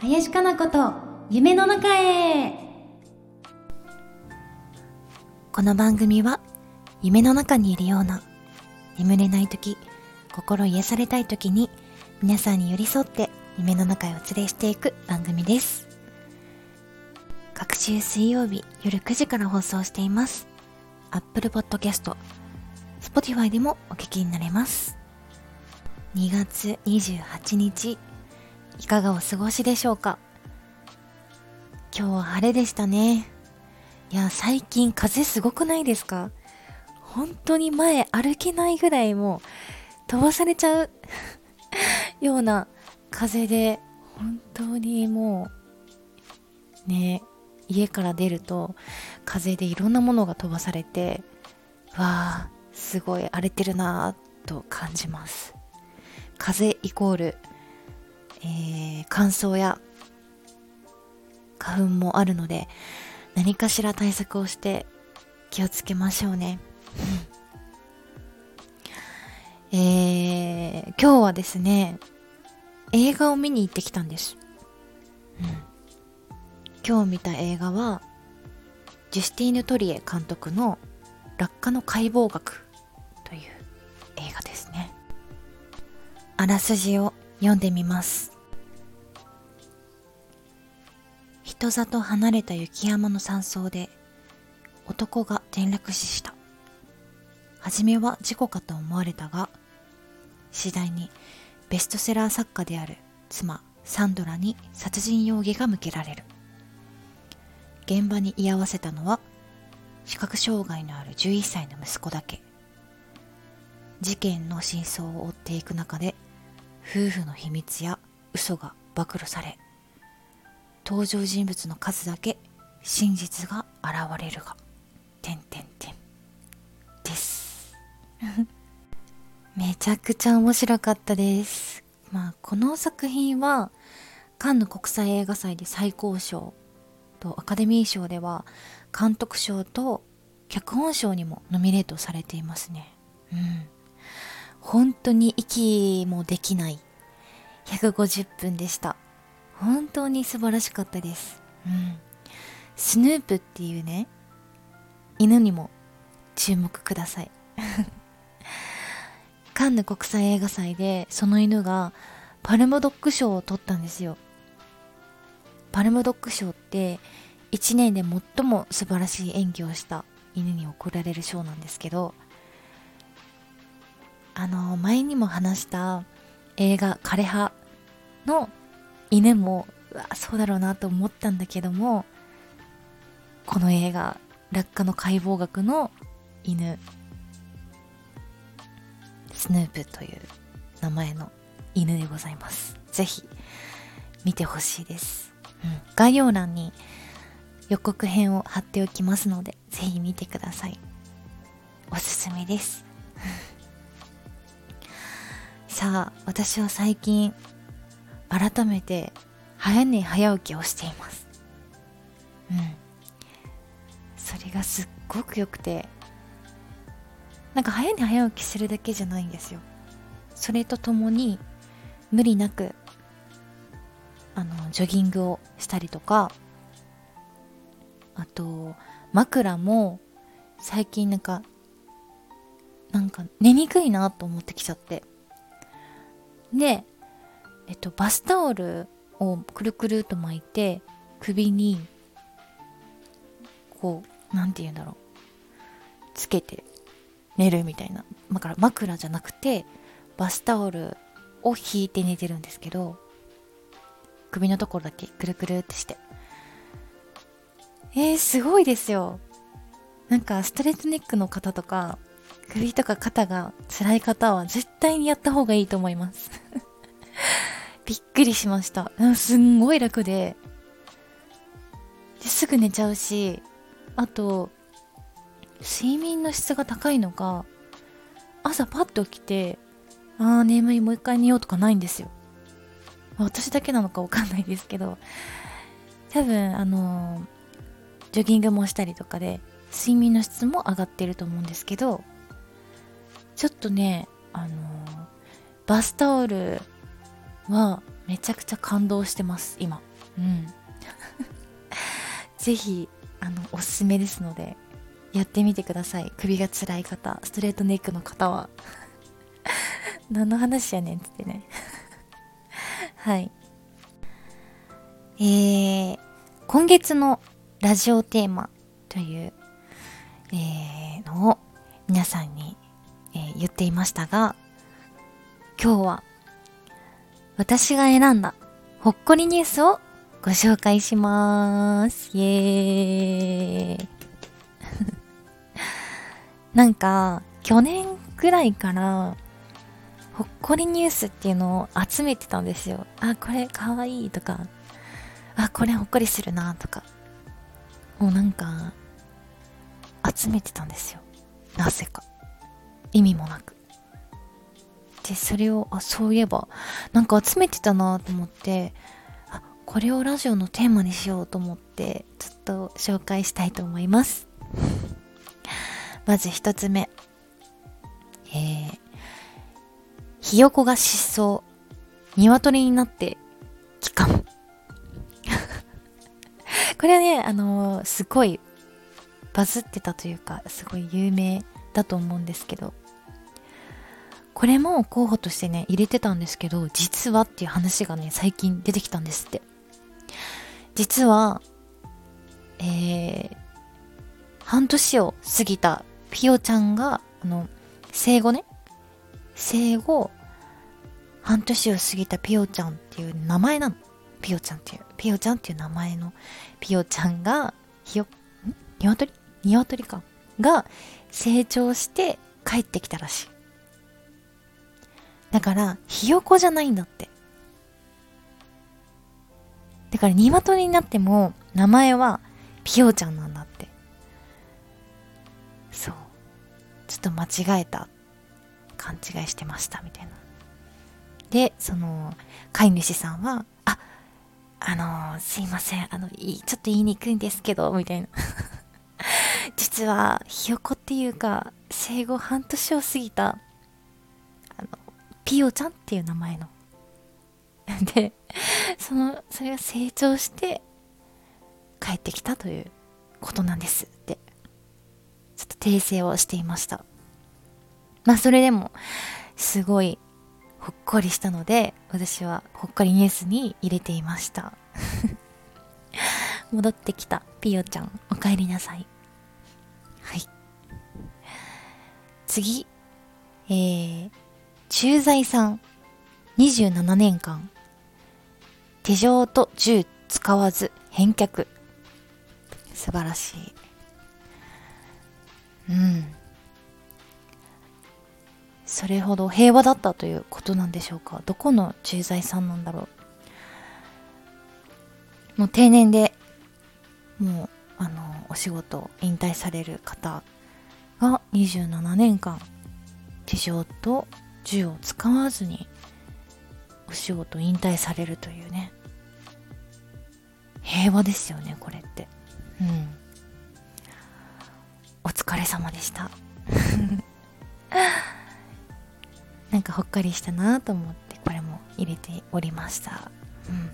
林かな子と夢の中へ。この番組は夢の中にいるような眠れない時心癒されたい時に皆さんに寄り添って夢の中へお連れしていく番組です。各週水曜日夜9時から放送しています。Apple Podcast Spotify でもお聞きになれます。2月28日いかがお過ごしでしょうか？今日は晴れでしたね。いや最近風すごくないですか？本当に前歩けないぐらいもう飛ばされちゃう ような風で本当にもうね家から出ると風でいろんなものが飛ばされてわあすごい荒れてるなぁと感じます風イコール、えー、乾燥や花粉もあるので何かしら対策をして気をつけましょうね。えー、今日はですね、映画を見に行ってきたんです。うん、今日見た映画は、ジュスティーヌ・トリエ監督の落下の解剖学という映画ですね。あらすじを読んでみます。人里離れた雪山の山荘で男が転落死した。初めは事故かと思われたが、次第にベストセラー作家である妻サンドラに殺人容疑が向けられる。現場に居合わせたのは視覚障害のある11歳の息子だけ。事件の真相を追っていく中で夫婦の秘密や嘘が暴露され登場人物の数だけ真実が現れるがてんてんてん。です。めちゃくちゃ面白かったです。まあこの作品はカンヌ国際映画祭で最高賞とアカデミー賞では監督賞と脚本賞にもノミネートされていますねうん本当に息もできない150分でした本当に素晴らしかったです。うん。スヌープっていうね、犬にも注目ください。カンヌ国際映画祭でその犬がパルムドッグ賞を取ったんですよ。パルムドッグ賞って1年で最も素晴らしい演技をした犬に贈られる賞なんですけど、あの、前にも話した映画枯葉の犬もうわそうだろうなと思ったんだけどもこの映画落下の解剖学の犬スヌープという名前の犬でございます。ぜひ見てほしいです、うん、概要欄に予告編を貼っておきますのでぜひ見てください。おすすめです。さあ私は最近改めて早寝早起きをしています。うん。それがすっごく良くてなんか早寝早起きするだけじゃないんですよ。それとともに無理なくあのジョギングをしたりとかあと枕も最近なんかなんか寝にくいなと思ってきちゃって。でえっと、バスタオルをくるくると巻いて首にこう何て言うんだろう。つけて寝るみたいな。だから枕じゃなくてバスタオルを引いて寝てるんですけど首のところだけくるくるってしてえー、すごいですよなんかストレートネックの方とか首とか肩が辛い方は絶対にやった方がいいと思います びっくりしました。すんごい楽で。ですぐ寝ちゃうし、あと、睡眠の質が高いのか、朝パッと起きて、あー眠いもう一回寝ようとかないんですよ。私だけなのかわかんないですけど、多分、あの、ジョギングもしたりとかで、睡眠の質も上がってると思うんですけど、ちょっとねあのバスタオルはめちゃくちゃ感動してます今。うん。ぜひあのおすすめですのでやってみてください。首が辛い方ストレートネックの方は。何の話やねんっつってね。はいえー、今月のラジオテーマという、えー、のを皆さんに、えー、言っていましたが今日は私が選んだほっこりニュースをご紹介します。イエーイ。なんか、去年ぐらいから、ほっこりニュースっていうのを集めてたんですよ。あ、これかわいいとか、あ、これほっこりするなとか。もうなんか、集めてたんですよ。なぜか。意味もなく。で、それを、あ、そういえば、なんか集めてたなと思って、あ、これをラジオのテーマにしようと思って、ちょっと紹介したいと思います。まず一つ目。えー、ひよこが失踪。鶏になって帰還。これはね、あのー、すごいバズってたというか、すごい有名だと思うんですけど、これも候補としてね、入れてたんですけど、実はっていう話がね、最近出てきたんですって。実は、えー、半年を過ぎたピオちゃんが、あの、生後ね、生後、半年を過ぎたピオちゃんっていう名前なの。ピオちゃんっていう、ピオちゃんっていう名前のピオちゃんが、ひよ、ん？鶏鶏か。が成長して帰ってきたらしい。だから、ひよこじゃないんだって。だから、鶏になっても、名前は、ピオちゃんなんだって。そう。ちょっと間違えた。勘違いしてました、みたいな。で、その、飼い主さんは、あ、あのー、すいません、あの、いちょっと言いにくいんですけど、みたいな。実は、ひよこっていうか、生後半年を過ぎたピオちゃんっていう名前の。で、その、それが成長して帰ってきたということなんですって、ちょっと訂正をしていました。まあそれでも、すごいほっこりしたので、私はほっこりニュースに入れていました。戻ってきたピオちゃん、お帰りなさい。はい。次、えー、駐在さん27年間手錠と銃使わず返却素晴らしいうんそれほど平和だったということなんでしょうか？どこの駐在さんなんだろう？もう定年でもうあのお仕事引退される方が27年間手錠と銃を使わずにお仕事引退されるというね。平和ですよねこれって。うん。お疲れ様でした。なんかほっかりしたなと思ってこれも入れておりましたうん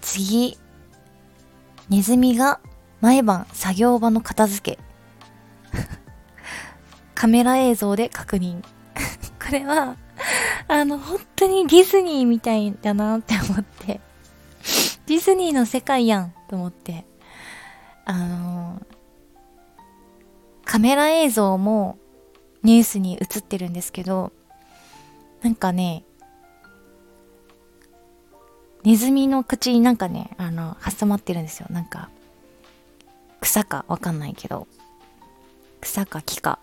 次ネズミが毎晩作業場の片付け カメラ映像で確認。これは、あの、本当にディズニーみたいだなって思って。ディズニーの世界やんと思って。あのカメラ映像もニュースに映ってるんですけど、なんかね、ネズミの口になんかね、あの、挟まってるんですよ。なんか、草かわかんないけど、草か木か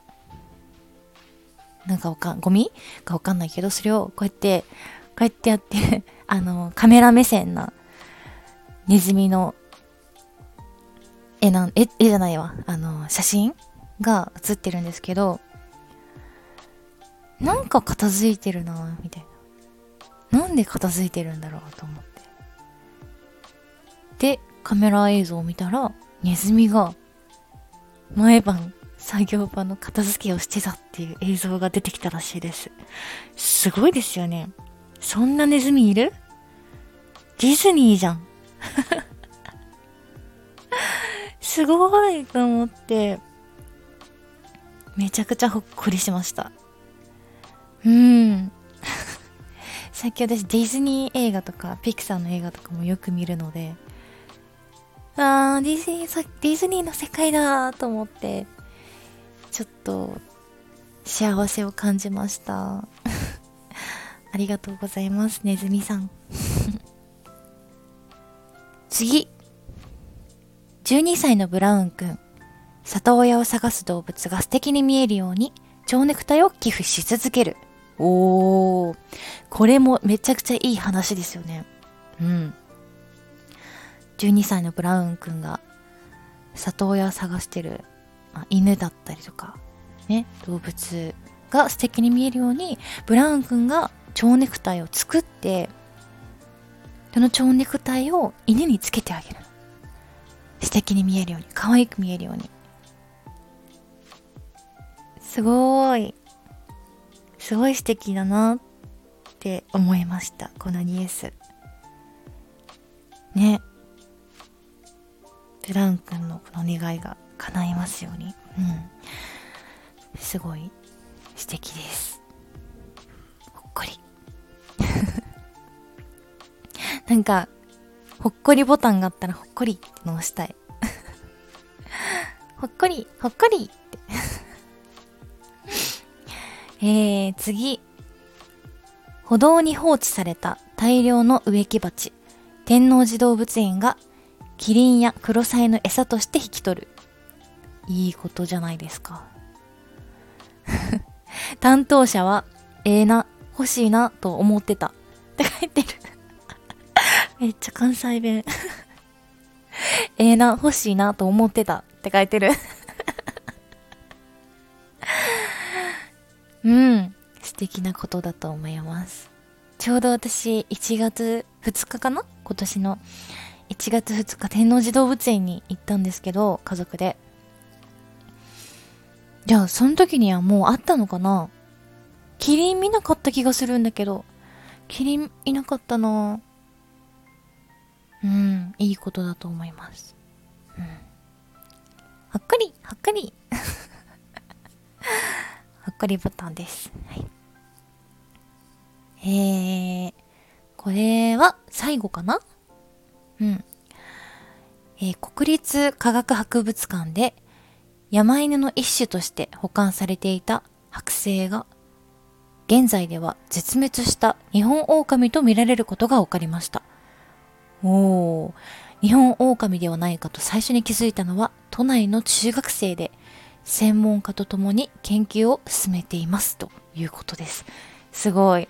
なんかわかん、ゴミかわかんないけど、それをこうやって、こうやってやって あの、カメラ目線なネズミの絵なん、絵、絵じゃないわ。あの、写真が写ってるんですけど、なんか片付いてるなみたいな。なんで片付いてるんだろうと思って。で、カメラ映像を見たら、ネズミが毎晩作業場の片付けをしてたっていう映像が出てきたらしいです。すごいですよね。そんなネズミいる？ディズニーじゃん。すごいと思って、めちゃくちゃほっこりしました。うん。最近私ディズニー映画とかピクサーの映画とかもよく見るので、あー、ディズニー、ディズニーの世界だと思って、ちょっと幸せを感じました。ありがとうございます、ネズミさん。次。12歳のブラウンくん。里親を探す動物が素敵に見えるように蝶ネクタイを寄付し続ける。おー。これもめちゃくちゃいい話ですよね。うん。12歳のブラウンくんが里親を探してる、まあ、犬だったりとか、ね、動物が素敵に見えるように、ブラウンくんが蝶ネクタイを作って、その蝶ネクタイを犬につけてあげる。素敵に見えるように、可愛く見えるように。すごーい。すごい素敵だなって思いました。このニュース。ね。ブラン君のこの願いが叶いますように。うん。すごい素敵です。ほっこり。なんか、ほっこりボタンがあったらほっこりっての押したい。ほっこり、ほっこりえー、次。歩道に放置された大量の植木鉢。天王寺動物園がキリンやクロサイの餌として引き取る。いいことじゃないですか。担当者は、ええー、な、欲しいな、と思ってた。って書いてる めっちゃ関西弁 ええな、欲しいな、と思ってた。って書いてるうん。素敵なことだと思います。ちょうど私、1月2日かな？今年の1月2日天王寺動物園に行ったんですけど、家族で。じゃあ、その時にはもうあったのかな？キリン見なかった気がするんだけど、キリンいなかったなうん、いいことだと思います。うん。はっかり、はっかり。っかりボタンです。はい。えー、これは最後かな？うん。えー、国立科学博物館で山犬の一種として保管されていた剥製が現在では絶滅した日本狼と見られることが分かりました。おー、日本狼ではないかと最初に気づいたのは都内の中学生で専門家と共に研究を進めていますということです。すごい。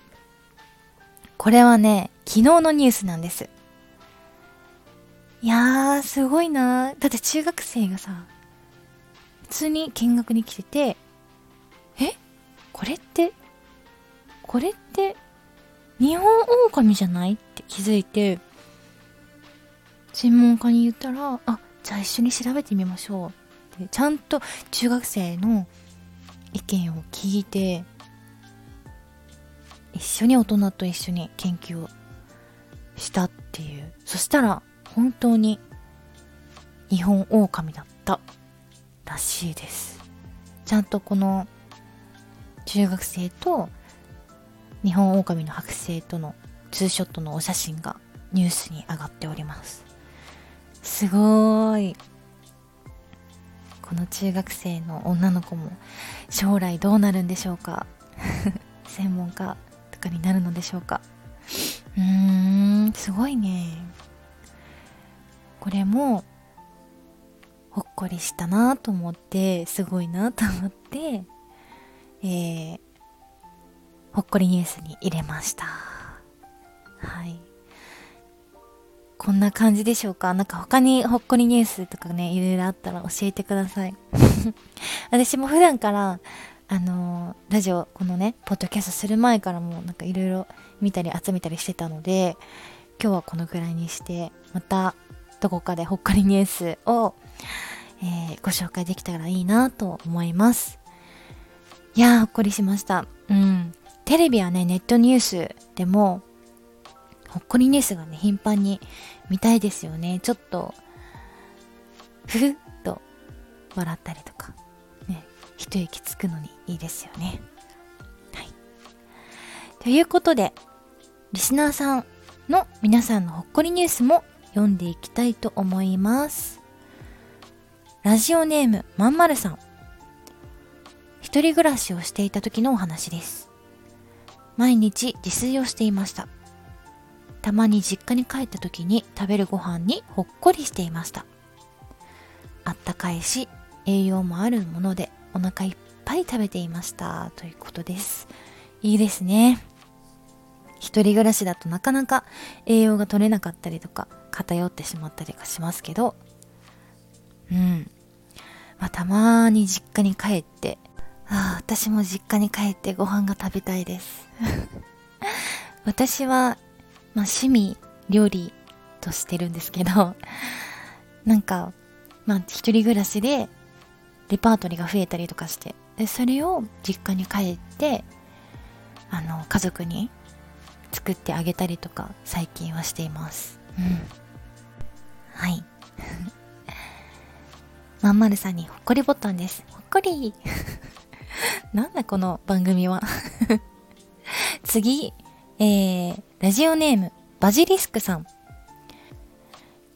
これはね、昨日のニュースなんです。いやー、すごいなだって中学生がさ、普通に見学に来てて、え？これって、これって、日本狼じゃない？って気づいて、専門家に言ったら、あ、じゃあ一緒に調べてみましょうちゃんと中学生の意見を聞いて一緒に大人と一緒に研究をしたっていう。そしたら本当に日本狼だったらしいです。ちゃんとこの中学生と日本狼の剥製とのツーショットのお写真がニュースに上がっております。すごーい。の中学生の女の子も将来どうなるんでしょうか？専門家とかになるのでしょうか？うーんすごいね。これもほっこりしたなと思ってすごいなと思ってえー、ほっこりニュースに入れました。はい。こんな感じでしょうか？なんか他にほっこりニュースとかね、いろいろあったら教えてください。私も普段から、あのー、ラジオ、このね、ポッドキャストする前からもなんかいろいろ見たり集めたりしてたので、今日はこのぐらいにして、またどこかでほっこりニュースを、えー、ご紹介できたらいいなと思います。いやー、ほっこりしました。うん。テレビはね、ネットニュースでも、ほっこりニュースがね、頻繁に見たいですよね。ちょっと、ふふっと笑ったりとか、ね、一息つくのにいいですよね。はい。ということで、リスナーさんの皆さんのほっこりニュースも読んでいきたいと思います。ラジオネームまんまるさん。一人暮らしをしていた時のお話です。毎日自炊をしていました。たまに実家に帰った時に食べるご飯にほっこりしていました。あったかいし、栄養もあるものでお腹いっぱい食べていました。ということです。いいですね。一人暮らしだとなかなか栄養が取れなかったりとか偏ってしまったりかしますけど、うん。まあ、たまに実家に帰って、ああ、私も実家に帰ってご飯が食べたいです。私は、まあ、趣味、料理としてるんですけど、なんか、まあ、一人暮らしで、レパートリーが増えたりとかして、で、それを実家に帰って、あの、家族に作ってあげたりとか、最近はしています。うん。はい。まんまるさんにほっこりボタンです。ほっこり なんだこの番組は次、えー、ラジオネーム、バジリスクさん。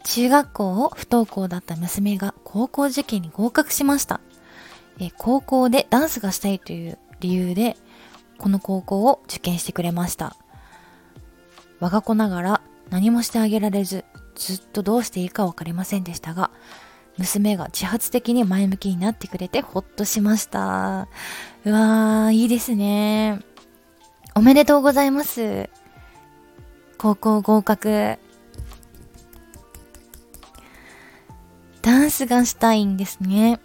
中学校を不登校だった娘が高校受験に合格しました。えー、高校でダンスがしたいという理由で、この高校を受験してくれました。我が子ながら何もしてあげられず、ずっとどうしていいかわかりませんでしたが、娘が自発的に前向きになってくれてほっとしました。うわー、いいですね。おめでとうございます。高校合格。ダンスがしたいんですね。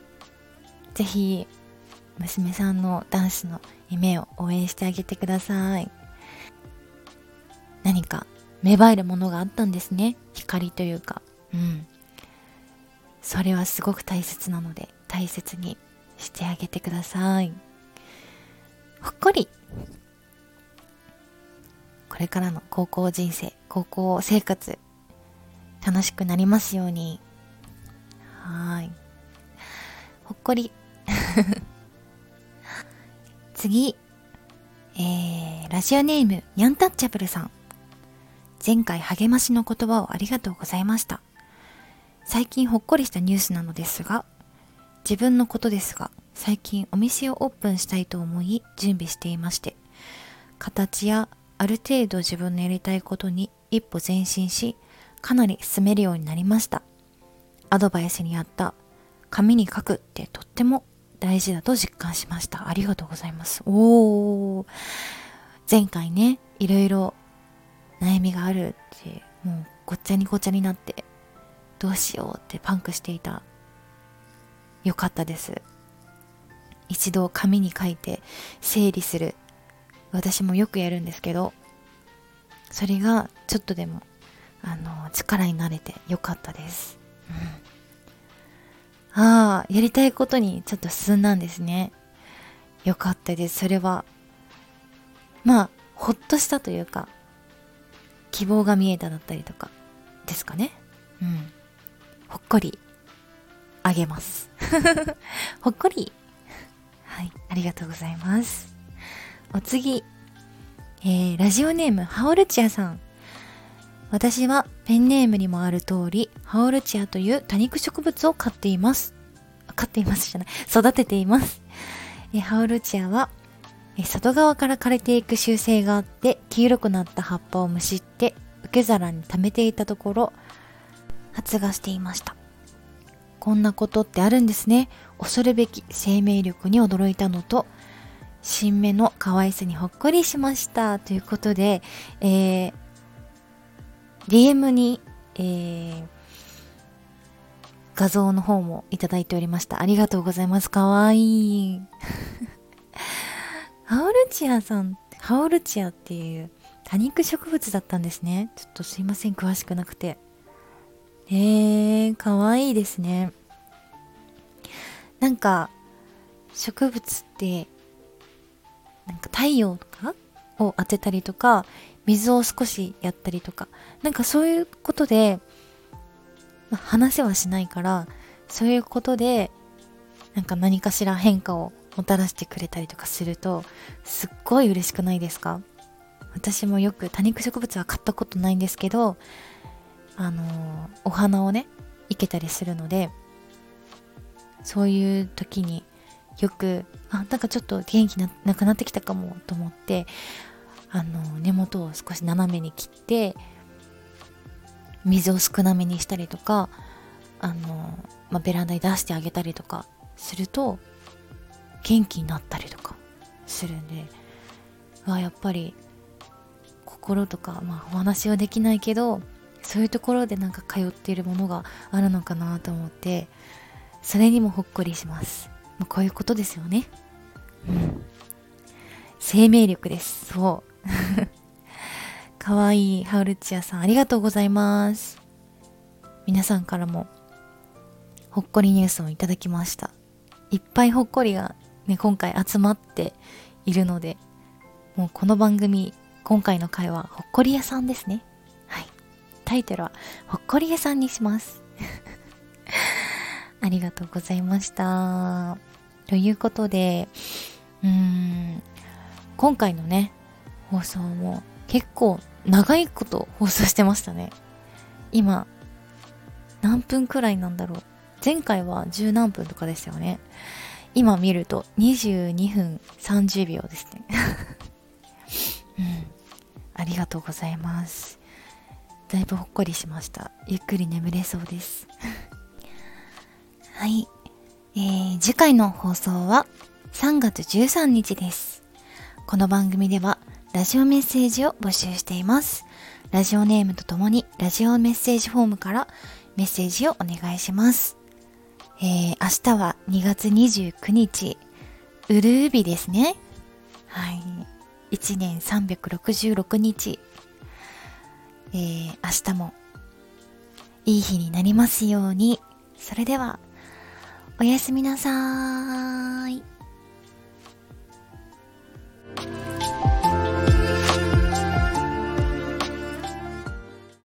ぜひ、娘さんのダンスの夢を応援してあげてください。何か芽生えるものがあったんですね。光というか。うん。それはすごく大切なので、大切にしてあげてください。ほっこり。これからの高校人生、高校生活、楽しくなりますように。はい。ほっこり。次。えー、ラジオネーム、ニャンタッチャブルさん。前回励ましの言葉をありがとうございました。最近ほっこりしたニュースなのですが、自分のことですが、最近お店をオープンしたいと思い準備していまして、形やある程度自分のやりたいことに一歩前進し、かなり進めるようになりました。アドバイスにあった紙に書くってとっても大事だと実感しました。ありがとうございます。おー。前回ね、いろいろ悩みがあるってもうごっちゃにごっちゃになってどうしようってパンクしていたよかったです一度紙に書いて整理する私もよくやるんですけどそれがちょっとでもあの力になれてよかったです、うん、ああやりたいことにちょっと進んだんですねよかったですそれはまあほっとしたというか希望が見えただったりとかですかね。うん。ほっこりあげます。ほっこり。はい、ありがとうございます。お次、えー、ラジオネーム、ハオルチアさん。私はペンネームにもある通り、ハオルチアという多肉植物を飼っています。飼っていますじゃない。育てています。え、ハオルチアは外側から枯れていく習性があって黄色くなった葉っぱをむしって受け皿に溜めていたところ発芽していましたこんなことってあるんですね恐るべき生命力に驚いたのと新芽の可愛さにほっこりしましたということで、えー、DM に、えー、画像の方もいただいておりましたありがとうございますかわいい ハオルチアさん、ハオルチアっていう多肉植物だったんですね。ちょっとすいません、詳しくなくて。えー、かわいいですね。なんか植物ってなんか太陽とかを当てたりとか水を少しやったりとかなんかそういうことで、まあ、話はしないからそういうことでなんか何かしら変化をもたらしてくれたりとかするとすっごい嬉しくないですか？私もよく多肉植物は買ったことないんですけどあのー、お花をね生けたりするのでそういう時によくあなんかちょっと元気ななくなってきたかもと思ってあの根元を少し斜めに切って水を少なめにしたりとかあの、まあ、ベランダに出してあげたりとかすると元気になったりとかするんであやっぱり心とか、まあ、お話はできないけどそういうところでなんか通っているものがあるのかなと思ってそれにもほっこりします、まあ、こういうことですよね。うん生命力です。そう。かわいいハウルチアさんありがとうございます。皆さんからもほっこりニュースをいただきました。いっぱいほっこりがね今回集まっているのでもうこの番組今回の回はほっこり屋さんですね。はい。タイトルはほっこり屋さんにします。ありがとうございました。ということでうーん今回のね放送も結構長いこと放送してましたね。今何分くらいなんだろう。前回は十何分とかですよね。今見ると22分30秒ですね。うん。ありがとうございます。だいぶほっこりしました。ゆっくり眠れそうです。はい、えー、次回の放送は3月13日ですこの番組ではラジオメッセージを募集しています。ラジオネームとともにラジオメッセージフォームからメッセージをお願いします。えー、明日は2月29日、ウルービですね。はい。1年366日。えー、明日もいい日になりますように。それでは、おやすみなさーい。